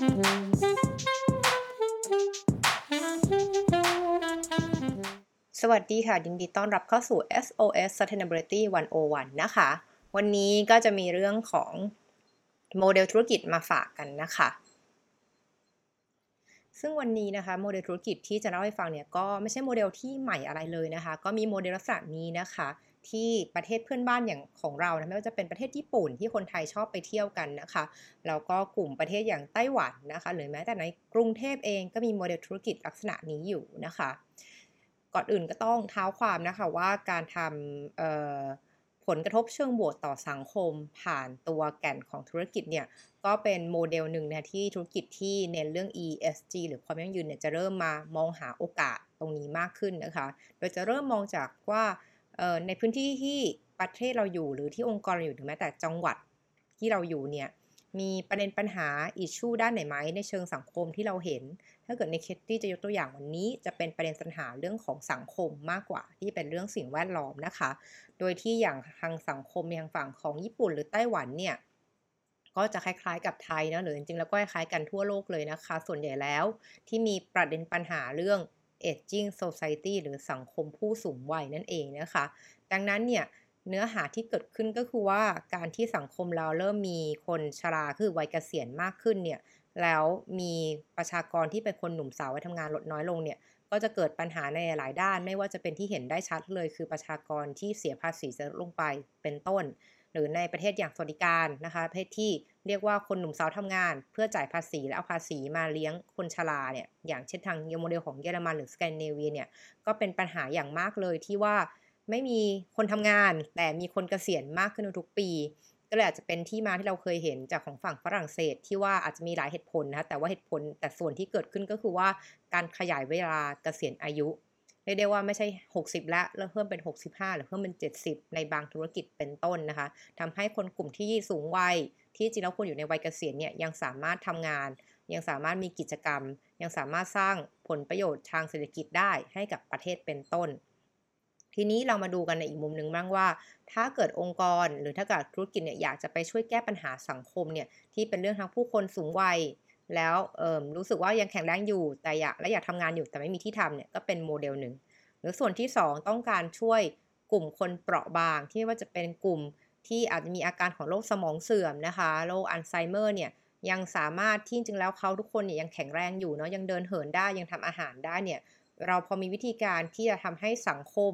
สวัสดีค่ะ ยินดีต้อนรับเข้าสู่ SOS Sustainability 101 นะคะ วันนี้ก็จะมีเรื่องของโมเดลธุรกิจมาฝากกันนะคะ ซึ่งวันนี้นะคะโมเดลธุรกิจที่จะเล่าให้ฟังเนี่ยก็ไม่ใช่โมเดลที่ใหม่อะไรเลยนะคะ ก็มีโมเดลลักษณะนี้นะคะ ที่ประเทศเพื่อนบ้านอย่างของเรานะไม่ว่าจะเป็นประเทศญี่ปุ่นที่คนไทยชอบไปเที่ยวกันนะคะแล้วก็กลุ่มประเทศอย่างไต้หวันนะคะหรือแม้แต่ในกรุงเทพเองก็มีโมเดลธุรกิจลักษณะนี้อยู่นะคะ ก่อนอื่นก็ต้องเท้าความนะคะว่าการทำผลกระทบเชิงบวกต่อสังคม ผ่านตัวแก่นของธุรกิจเนี่ยก็เป็นโมเดลหนึ่งนะที่ธุรกิจที่เน้นเรื่อง ESG หรือความยั่งยืนเนี่ยจะเริ่มมามองหาโอกาสตรงนี้มากขึ้นนะคะ โดยจะเริ่มมองจากว่า ในพื้นที่ที่ประเทศเราอยู่หรือที่องค์กรเราอยู่หรือแม้แต่จังหวัดที่เราอยู่เนี่ยมีประเด็นปัญหาอิชชูด้านไหนไหมในเชิงสังคมที่เราเห็น ถ้าเกิดในเคสที่จะยกตัวอย่างวันนี้ จะเป็นประเด็นปัญหาเรื่องของสังคมมากกว่า ที่เป็นเรื่องสิ่งแวดล้อมนะคะ โดยที่อย่างทางสังคมอย่างฝั่งของญี่ปุ่นหรือไต้หวันเนี่ยก็จะคล้ายๆกับไทยนะหรือจริงๆแล้วก็คล้ายกันทั่วโลกเลยนะคะ ส่วนใหญ่แล้วที่มีประเด็นปัญหาเรื่อง aging society หรือสังคมผู้สูงวัยนั่นเองนะคะ ดังนั้นเนี่ยเนื้อหาที่เกิดขึ้นก็คือว่าการที่สังคมเราเริ่มมีคนชราคือวัยเกษียณมากขึ้นเนี่ยแล้วมีประชากรที่เป็นคนหนุ่มสาวไว้ทำงานลดน้อยลงเนี่ยก็จะเกิดปัญหาในหลายด้าน ไม่ว่าจะเป็นที่เห็นได้ชัดเลย คือประชากรที่เสียภาษีจะลงไปเป็นต้น หรือในประเทศอย่างสวัสดิการนะคะประเทศที่เรียกว่าคนหนุ่มสาวทำงาน เพื่อจ่ายภาษีและเอาภาษีมาเลี้ยงคนชราเนี่ยอย่างเช่นทางโมเดลของเยอรมันหรือสแกนดิเนเวียเนี่ยก็เป็นปัญหาอย่างมากเลยที่ว่าไม่มีคนทำงาน แต่มีคนเกษียณมากขึ้นทุกปี ก็เลยอาจจะเป็นที่มาที่เราเคยเห็นจากของฝั่งฝรั่งเศสที่ว่าอาจจะมีหลายเหตุผลนะแต่ว่าเหตุผลแต่ส่วนที่เกิดขึ้นก็คือว่าการขยายเวลาเกษียณอายุ รียกได้ว่าไม่ใช่ 60แล้วแล้วเพิ่มเป็น 65 หรือเพิ่มเป็น 70 ในบางธุรกิจเป็นต้นนะคะทำให้คนกลุ่มที่สูงวัย ที่จริงแล้วควรอยู่ในวัยเกษียณเนี่ยยังสามารถทำงาน ยังสามารถมีกิจกรรม ยังสามารถสร้างผลประโยชน์ทางเศรษฐกิจได้ให้กับประเทศเป็นต้น ทีนี้เรามาดูกันในอีกมุมหนึ่งบ้างว่า ถ้าเกิดองค์กร หรือถ้าเกิดธุรกิจเนี่ยอยากจะไปช่วยแก้ปัญหาสังคมเนี่ยที่เป็นเรื่องทั้งผู้คนสูงวัย แล้วรู้สึกว่ายังแข็งแรงอยู่แต่อยากและอยากทำงานอยู่แต่ไม่มีที่ทำเนี่ยก็เป็นโมเดลหนึ่งหรือส่วนที่ 2 ต้องการช่วยกลุ่มคนเปราะบาง ที่ว่าจะเป็นกลุ่มที่อาจจะมีอาการของโรคสมองเสื่อมนะคะโรคอัลไซเมอร์เนี่ยยังสามารถที่จริงแล้วเขาทุกคนเนี่ยยังแข็งแรงอยู่เนาะยังเดินเหินได้ยังทำอาหารได้เนี่ยเราพอมีวิธีการที่จะทำให้สังคม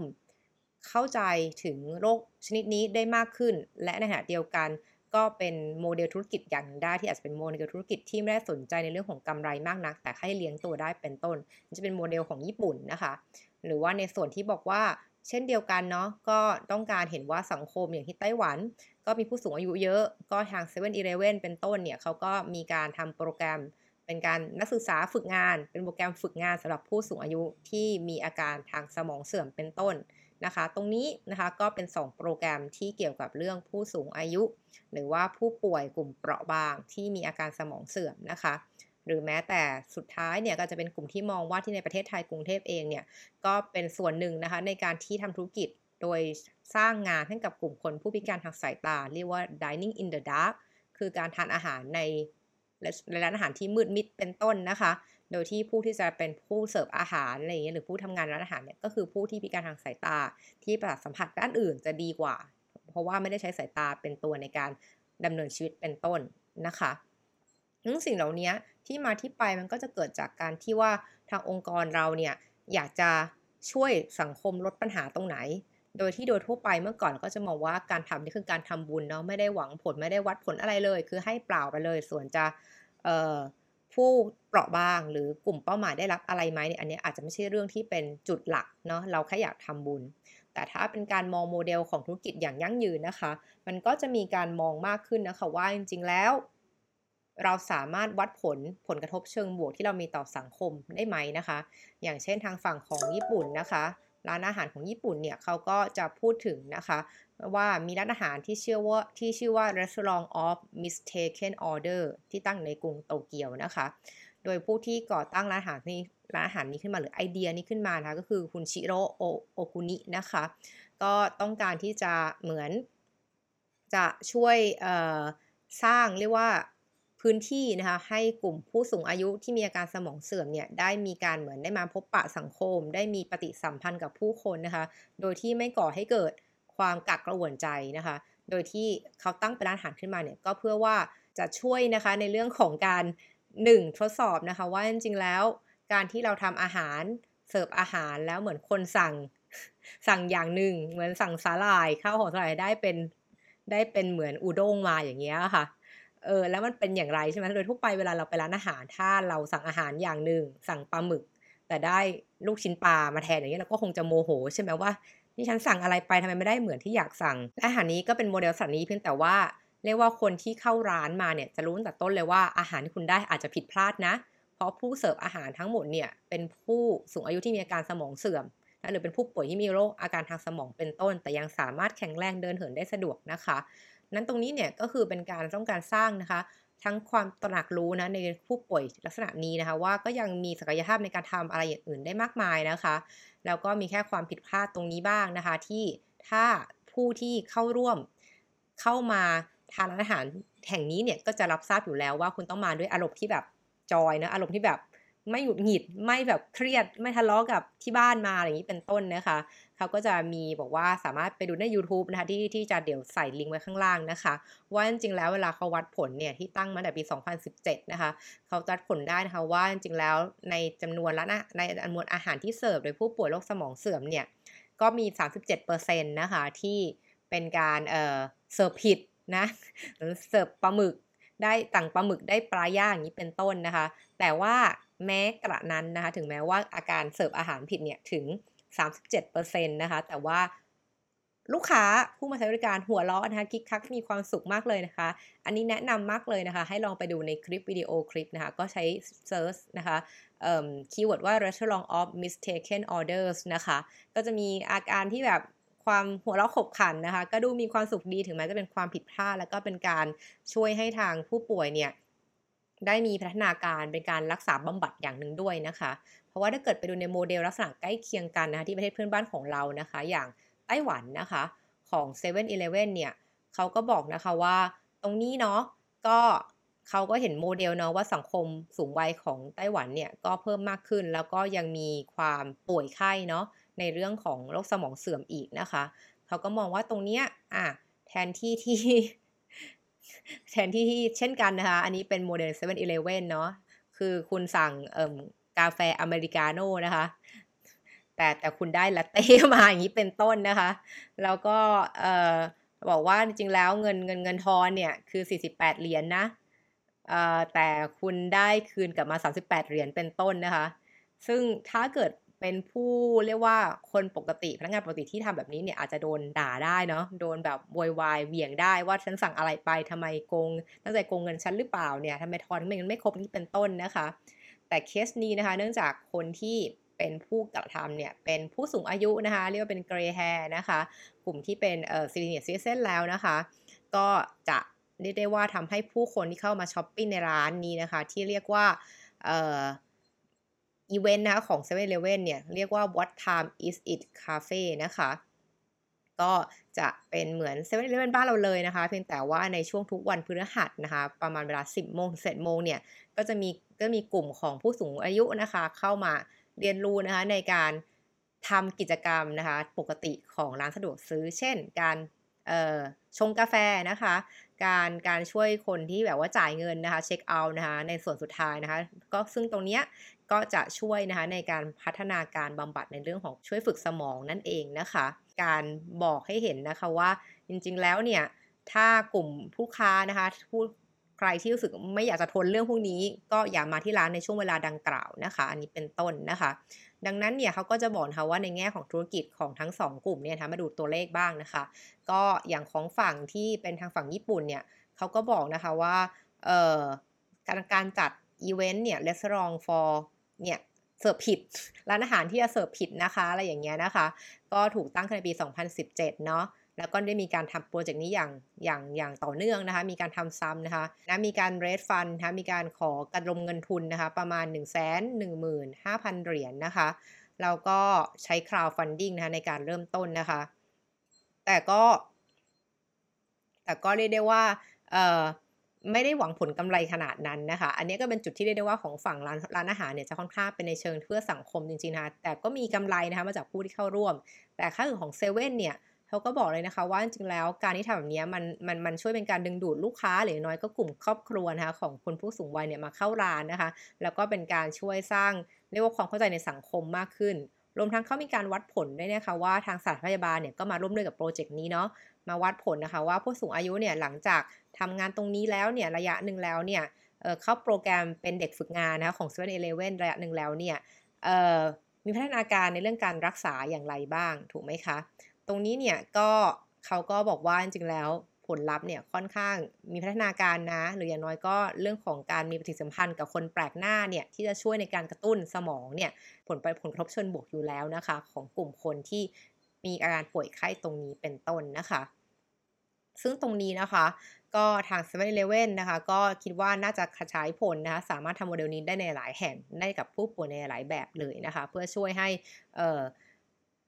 เข้าใจถึงโรคชนิดนี้ได้มากขึ้น และในขณะเดียวกัน ก็เป็นโมเดลธุรกิจอย่างหนึ่งได้ที่อาจจะเป็นโมเดลธุรกิจที่ไม่ได้สนใจในเรื่องของกำไรมากนัก แต่ให้เลี้ยงตัวได้เป็นต้นจะเป็นโมเดลของญี่ปุ่นนะคะ หรือว่าในส่วนที่บอกว่าเช่นเดียวกันเนาะก็ต้องการเห็นว่าสังคมอย่างที่ไต้หวัน ก็มีผู้สูงอายุเยอะ ก็ทาง7 e เ e ่ e อเป็นต้นเนี่ยเขาก็มีการทำโปรแกรม เป็นการนักศึกษาฝึกงาน เป็นโปรแกรมฝึกงานสำหรับผู้สูงอายุที่มีอาการทางสมองเสื่อมเป็นต้น นะคะ ตรงนี้นะคะก็เป็น 2 โปรแกรมที่เกี่ยวกับเรื่องผู้สูงอายุ หรือว่าผู้ป่วยกลุ่มเปราะบางที่มีอาการสมองเสื่อมนะคะ หรือแม้แต่สุดท้ายเนี่ยก็จะเป็นกลุ่มที่มองว่าที่ในประเทศไทยกรุงเทพเองเนี่ยก็เป็นส่วนหนึ่งนะคะในการที่ทำธุรกิจโดยสร้างงานให้กับกลุ่มคนผู้พิการทางสายตา เรียกว่า dining in the dark คือการทานอาหารในร้านอาหารที่มืดมิดเป็นต้นนะคะ โดยที่ผู้ที่จะเป็นผู้เสิร์ฟอาหารอะไรอย่างเงี้ยหรือผู้ทำงานร้านอาหารเนี่ยก็คือผู้ที่พิการทางสายตาที่ประสาทสัมผัสด้านอื่นจะดีกว่า เพราะว่าไม่ได้ใช้สายตาเป็นตัวในการดำเนินชีวิตเป็นต้นนะคะทั้งสิ่งเหล่านี้ที่มาที่ไปมันก็จะเกิดจากการที่ว่าทางองค์กรเราเนี่ยอยากจะช่วยสังคมลดปัญหาตรงไหน โดยที่โดยทั่วไปเมื่อก่อนก็จะมองว่าการทำนี่คือการทำบุญเนาะไม่ได้หวังผลไม่ได้วัดผลอะไรเลย คือให้เปล่าไปเลย ส่วนจะเอ่อ ผู้เปราะบาง หรือกลุ่มเป้าหมายได้รับอะไรไหมเนี่ยอันนี้อาจจะไม่ใช่เรื่องที่เป็นจุดหลักเนาะเราแค่อยากทำบุญ แต่ถ้าเป็นการมองโมเดลของธุรกิจอย่างยั่งยืนนะคะ มันก็จะมีการมองมากขึ้นนะคะว่าจริงๆแล้ว เราสามารถวัดผลผลกระทบเชิงบวกที่เรามีต่อสังคมได้ไหมนะคะ อย่างเช่นทางฝั่งของญี่ปุ่นนะคะร้านอาหารของญี่ปุ่นเนี่ยเขาก็จะพูดถึงนะคะ ว่ามีร้านอาหารที่เชื่อว่าที่ชื่อว่า Restaurant of Mistaken Order ที่ตั้งในกรุงโตเกียวนะคะ โดยผู้ที่ก่อตั้งร้านอาหารนี้ร้านอาหารนี้ขึ้นมาหรือไอเดียนี้ขึ้นมานะคะก็คือคุณชิโร่โอคุนินะคะ ก็ต้องการที่จะเหมือน จะช่วยสร้างเรียกว่าพื้นที่นะคะให้กลุ่มผู้สูงอายุที่มีอาการสมองเสื่อมเนี่ยได้มีการเหมือนได้มาพบปะสังคม ได้มีปฏิสัมพันธ์กับผู้คนนะคะ โดยที่ไม่ก่อให้เกิด ความกักกระวนใจนะคะ โดยที่เขาตั้งเป็นร้านอาหารขึ้นมาเนี่ยก็เพื่อว่าจะช่วยนะคะในเรื่องของการหนึ่งทดสอบนะคะ ว่าจริงๆแล้ว การที่เราทำอาหารเสิร์ฟอาหารแล้วเหมือนคนสั่งสั่งอย่างหนึ่ง เหมือนสั่งสาหร่ายข้าวหอมสาหร่ายได้เป็นได้เป็นเหมือนอุด้งมาอย่างเงี้ยค่ะเออแล้วมันเป็นอย่างไรใช่ไหมโดยทั่วไปเวลาเราไปร้านอาหาร ถ้าเราสั่งอาหารอย่างหนึ่งสั่งปลาหมึก แต่ได้ลูกชิ้นปลามาแทนอย่างเงี้ยเราก็คงจะโมโหใช่ไหมว่า นี่ฉันสั่งอะไรไปทำไมไม่ได้เหมือนที่อยากสั่งอาหารนี้ก็เป็นโมเดลสัตว์นี้เพียงแต่ว่าเรียกว่าคนที่เข้าร้านมาเนี่ยจะรู้ตั้งแต่ต้นเลยว่าอาหารที่คุณได้อาจจะผิดพลาดนะ เพราะผู้เสิร์ฟอาหารทั้งหมดเนี่ยเป็นผู้สูงอายุที่มีอาการสมองเสื่อมหรือเป็นผู้ป่วยที่มีโรคอาการทางสมองเป็นต้น แต่ยังสามารถแข็งแรงเดินเหินได้สะดวกนะคะ นั้นตรงนี้เนี่ยก็คือเป็นการต้องการสร้างนะคะ ทั้งความตระหนักรู้นะในผู้ป่วยลักษณะนี้นะคะ ว่าก็ยังมีศักยภาพในการทำอะไรอย่างอื่นได้มากมายนะคะ แล้วก็มีแค่ความผิดพลาดตรงนี้บ้างนะคะ ที่ถ้าผู้ที่เข้าร่วมเข้ามาทานอาหารแห่งนี้เนี่ยก็จะรับทราบอยู่แล้วว่าคุณต้องมาด้วยอารมณ์ที่แบบจอยนะอารมณ์ที่แบบไม่หงุดหงิดไม่แบบเครียดไม่ทะเลาะกับที่บ้านมาอะไรอย่างนี้เป็นต้นนะคะ เขาก็จะมีบอกว่าสามารถไปดูใน YouTube นะคะที่ที่จะเดี๋ยวใส่ลิงก์ไว้ข้างล่างนะคะ ว่าจริงๆแล้วเวลาเขาวัดผลเนี่ยที่ตั้งมาแต่ปี 2017 นะคะ เขาวัดผลได้นะคะว่าจริงๆแล้วในจำนวนและนะในจำนวนอาหารที่เสิร์ฟโดยผู้ป่วยโรคสมองเสื่อมเนี่ยก็มี 37%นะคะที่เป็นการเอ่อเสิร์ฟผิดนะเสิร์ฟปลาหมึกได้ต่างปลาหมึกได้ปลาย่างอย่างนี้เป็นต้นนะคะ แต่ว่าแม้กระนั้นนะคะ ถึงแม้ว่าอาการเสิร์ฟอาหารผิดเนี่ยถึง 37%นะคะ แต่ว่าลูกค้าผู้มาใช้บริการหัวเราะนะคะคิกคักมีความสุขมากเลยนะคะ อันนี้แนะนำมากเลยนะคะ ให้ลองไปดูในคลิปวิดีโอคลิปนะคะ ก็ใช้ search นะคะ keyword ว่า restaurant of mistaken orders นะคะ ก็จะมีอาการที่แบบความหัวเราะขบขันนะคะ ก็ดูมีความสุขดีถึงแม้จะเป็นความผิดพลาด แล้วก็เป็นการช่วยให้ทางผู้ป่วยเนี่ย ได้มีพัฒนาการเป็นการรักษาบำบัดอย่างหนึ่งด้วยนะคะ เพราะว่าถ้าเกิดไปดูในโมเดลลักษณะใกล้เคียงกันนะคะที่ประเทศเพื่อนบ้านของเรานะคะ อย่างไต้หวันนะคะของ7 e เ e ่ e อเนี่ยเขาก็บอกนะคะว่าตรงนี้เนาะก็เขาก็เห็นโมเดลเนาะว่าสังคมสูงวัยของไต้หวันเนี่ยก็เพิ่มมากขึ้นแล้วก็ยังมีความป่วยไข้เนาะในเรื่องของโรคสมองเสื่อมอีกนะคะ เขาก็มองว่าตรงเนี้ยอะแทนที่ที่ แทนที่เช่นกันนะคะ อันนี้เป็นโมเดล7 e เ e ่ e เนาะคือคุณสั่งกาแฟอเมริกาโน่นะคะ แต่แต่คุณได้ลาเต้มาอย่างนี้เป็นต้นนะคะ แล้วก็เออบอกว่าจริงแล้วเงินเงินเงินทอนเนี่ย คือ 48 เหรียญนะเอ่อแต่คุณได้คืนกลับมา 38 เหรียญเป็นต้นนะคะ ซึ่งถ้าเกิด เป็นผู้เรียกว่าคนปกติพนักงานปกติที่ทำแบบนี้เนี่ยอาจจะโดนด่าได้เนาะโดนแบบโวยวายเบี่ยงได้ว่าฉันสั่งอะไรไปทำไมโกงตั้งใจโกงเงินฉันหรือเปล่าเนี่ยทำไมทอนเงินไม่ครบนี่เป็นต้นนะคะ แต่เคสนี้นะคะ เนื่องจากคนที่เป็นผู้กระทำเนี่ยเป็นผู้สูงอายุนะคะ เรียกว่าเป็น grey hair นะคะ กลุ่มที่เป็นเอ่อ senior citizen แล้วนะคะ ก็จะเรียกได้ว่าทำให้ผู้คนที่เข้ามาช้อปปิ้งในร้านนี้นะคะ ที่เรียกว่าเอ่อ อีเวนต์นะคะของ7 e เ e ่ e เนี่ย เรียกว่า What Time Is It Cafe นะคะ ก็จะเป็นเหมือน7 e เ e ่ e บ้านเราเลยนะคะ เพียงแต่ว่าในช่วงทุกวันพฤหัสนะคะ ประมาณเวลา 10 โมงถึง7โมงเนี่ย ก็จะมีก็มีกลุ่มของผู้สูงอายุนะคะ เข้ามาเรียนรู้นะคะในการทำกิจกรรมนะคะ ปกติของร้านสะดวกซื้อ เช่น การ ชงกาแฟนะคะ การการช่วยคนที่แบบว่าจ่ายเงินนะคะเช็คเอาท์นะคะในส่วนสุดท้ายนะคะ ก็ซึ่งตรงเนี้ยก็จะช่วยนะคะในการพัฒนาการบำบัดในเรื่องของช่วยฝึกสมองนั่นเองนะคะ การบอกให้เห็นนะคะว่าจริงๆแล้วเนี่ยถ้ากลุ่มผู้ค้านะคะผู้ใครที่รู้สึกไม่อยากจะทนเรื่องพวกนี้ ก็อย่ามาที่ร้านในช่วงเวลาดังกล่าวนะคะ อันนี้เป็นต้นนะคะ ดังนั้นเนี่ยเขาก็จะบอกนะคะว่าในแง่ของธุรกิจของทั้ง 2 กลุ่มเนี่ยนะมาดูตัวเลขบ้างนะคะ ก็อย่างของฝั่งที่เป็นทางฝั่งญี่ปุ่นเนี่ยเขาก็บอกนะคะว่าเอ่อการการจัดอีเวนต์เนี่ยรีสอร์ทสำเนี่ยเสิร์ฟผิด ร้านอาหารที่จะเสิร์ฟผิดนะคะ อะไรอย่างเงี้ยนะคะ ก็ถูกตั้งขึ้นในปี 2017 เนาะ แล้วก็ได้มีการทำโปรเจกต์นี้อย่างอย่างอย่างต่อเนื่องนะคะ มีการทำซ้ำนะคะนะมีการ raise fund นะคะมีการขอกระดมเงินทุนนะคะ ประมาณ 1 1 5 0 0 0 เหรียญนะคะแล้วก็ใช้ crowdfunding นะคะในการเริ่มต้นนะคะ แต่ก็ แต่ก็เรียกได้ว่าเออไม่ได้หวังผลกำไรขนาดนั้นนะคะ อันนี้ก็เป็นจุดที่เรียกได้ว่าของฝั่งร้านร้านอาหารเนี่ยจะค่อนข้างเป็นในเชิงเพื่อสังคมจริงๆนะคะแต่ก็มีกำไรนะคะมาจากผู้ที่เข้าร่วม แต่ค่าอื่นของเซเว่นเนี่ย เขาก็บอกเลยนะคะว่าจริงๆแล้วการที่ทำแบบนี้มันมันมันช่วยเป็นการดึงดูดลูกค้าหรือน้อยก็กลุ่มครอบครัวนะคะของคนผู้สูงวัยเนี่ยมาเข้าร้านนะคะ แล้วก็เป็นการช่วยสร้างเรียกว่าความเข้าใจในสังคมมากขึ้น รวมทั้งเขามีการวัดผลด้วยนะคะว่าทางสานพยาบาลเนี่ยก็มาร่วมด้วยกับโปรเจกต์นี้เนาะมาวัดผลนะคะว่าผู้สูงอายุเนี่ยหลังจากทำงานตรงนี้แล้วเนี่ยระยะหนึ่งแล้วเนี่ยเเข้าโปรแกรมเป็นเด็กฝึกงานนะคะของ7 e เ e ่ e ระยะหนึ่งแล้วเนี่ยมีพัฒนาการในเรื่องการรักษาอย่างไรบ้างถูกไหมคะ ตรงนี้เนี่ยก็เขาก็บอกว่าจริงๆแล้วผลลัพธ์เนี่ยค่อนข้างมีพัฒนาการนะ หรืออย่างน้อยก็เรื่องของการมีปฏิสัมพันธ์กับคนแปลกหน้าเนี่ยที่จะช่วยในการกระตุ้นสมองเนี่ยผลไปผลกระทบเชิงบวกอยู่แล้วนะคะ ของกลุ่มคนที่มีอาการป่วยไข้ตรงนี้เป็นต้นนะคะ ซึ่งตรงนี้นะคะก็ทาง7 e เ e ่ e นะคะ ก็คิดว่าน่าจะขยายผลนะคะ สามารถทำโมเดลนี้ได้ในหลายแห่งได้กับผู้ป่วยในหลายแบบเลยนะคะ เพื่อช่วยให้เ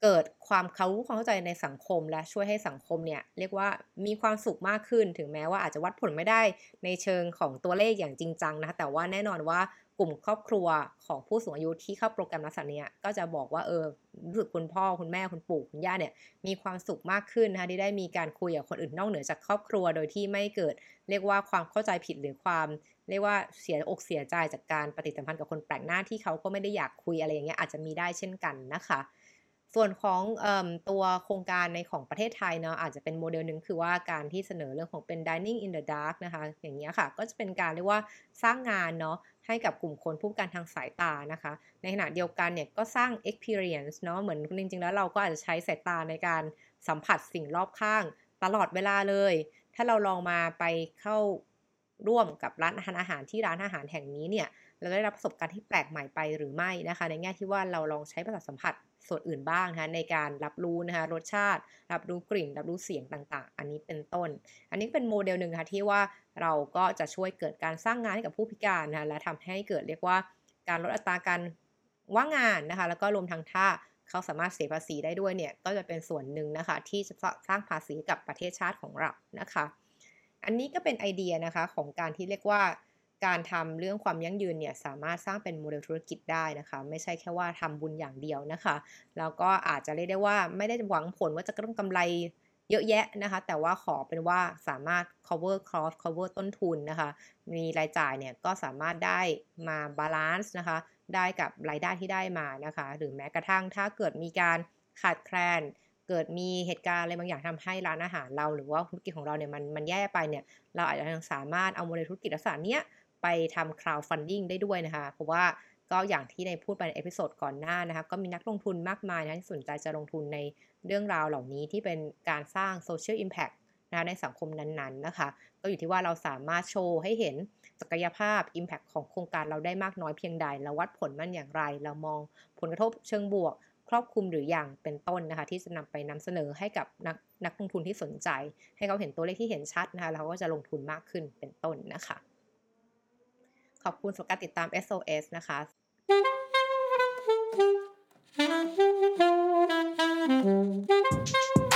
เกิดความเขารู้ความเข้าใจในสังคม และช่วยให้สังคมเนี่ยเรียกว่ามีความสุขมากขึ้น ถึงแม้ว่าอาจจะวัดผลไม่ได้ในเชิงของตัวเลขอย่างจริงจังนะคะแต่ว่าแน่นอนว่ากลุ่มครอบครัวของผู้สูงอายุที่เข้าโปรแกรมลักษณะนี้ก็จะบอกว่าเออรู้สึกคุณพ่อคุณแม่คุณปู่คุณย่าเนี่ยมีความสุขมากขึ้นนะคะที่ได้มีการคุยกับคนอื่นนอกเหนือจากครอบครัว โดยที่ไม่เกิด เรียกว่าความเข้าใจผิดหรือความ เรียกว่าเสียอกเสียใจจากการปฏิสัมพันธ์กับคนแปลกหน้าที่เขาก็ไม่ได้อยากคุยอะไรอย่างเงี้ยอาจจะมีได้เช่นกันนะคะ ส่วนของอตัวโครงการในของประเทศไทยเนาะอาจจะเป็นโมเดลหนึ่งคือว่าการที่เสนอเรื่องของเป็น dining in the dark นะคะอย่างเงี้ยค่ะก็จะเป็นการเรียกว่าสร้างงานเนาะให้กับกลุ่มคนผู้การทางสายตานะคะ ในขณะเดียวกันเนี่ยก็สร้าง experience เนาะเหมือนจริงๆ แล้วเราก็อาจจะใช้สายตาในการสัมผัสสิ่งรอบข้างตลอดเวลาเลย ถ้าเราลองมาไปเข้าร่วมกับร้านอาหารอาหารที่ร้านอาหารแห่งนี้เนี่ยเราได้รับประสบการณ์ที่แปลกใหม่ไปหรือไม่นะคะ ในแง่ที่ว่าเราลองใช้ประสาทสัมผัส ส่วนอื่นบ้างนะคะในการรับรู้นะคะรสชาติ รับรู้กลิ่น รับรู้เสียงต่างๆ อันนี้เป็นต้น อันนี้เป็นโมเดลหนึ่งค่ะที่ว่าเราก็จะช่วยเกิดการสร้างงานให้กับผู้พิการนะคะและทำให้เกิดเรียกว่าการลดอัตราการว่างงานนะคะแล้วก็รวมทั้งถ้าเขาสามารถเสียภาษีได้ด้วยเนี่ยก็จะเป็นส่วนหนึ่งนะคะที่จะสร้างภาษีกับประเทศชาติของเรานะคะ อันนี้ก็เป็นไอเดียนะคะของการที่เรียกว่า การทำเรื่องความยั่งยืนเนี่ยสามารถสร้างเป็นโมเดลธุรกิจได้นะคะ ไม่ใช่แค่ว่าทำบุญอย่างเดียวนะคะ แล้วก็อาจจะเรียกได้ว่าไม่ได้หวังผลว่าจะต้องกำไรเยอะแยะนะคะ แต่ว่าขอเป็นว่าสามารถ cover cost cover ต้นทุนนะคะ มีรายจ่ายเนี่ยก็สามารถได้มา balance นะคะ ได้กับรายได้ที่ได้มานะคะ หรือแม้กระทั่งถ้าเกิดมีการขาดแคลน เกิดมีเหตุการณ์อะไรบางอย่างทำให้ร้านอาหารเรา หรือว่าธุรกิจของเราเนี่ยมันมันแย่ไปเนี่ย เราอาจจะยังสามารถเอาโมเดลธุรกิจลักษณะเนี้ย ไปทำ crowdfunding ได้ด้วยนะคะ เพราะว่าก็อย่างที่ในพูดไปใน episode ก่อนหน้านะคะ ก็มีนักลงทุนมากมายนะที่สนใจจะลงทุนในเรื่องราวเหล่านี้ที่เป็นการสร้าง social impact นะในสังคมนั้นๆนะคะ ก็อยู่ที่ว่าเราสามารถโชว์ให้เห็นศักยภาพ Impact ของโครงการเราได้มากน้อยเพียงใด เราวัดผลมันอย่างไร เรามองผลกระทบเชิงบวก ครอบคลุมหรืออย่างเป็นต้นนะคะ ที่จะนำไปนำเสนอให้กับนักนักลงทุนที่สนใจ ให้เขาเห็นตัวเลขที่เห็นชัดนะคะแล้วก็จะลงทุนมากขึ้นเป็นต้นนะคะ ขอบคุณสำหรับการติดตาม SOS นะคะ Thank you.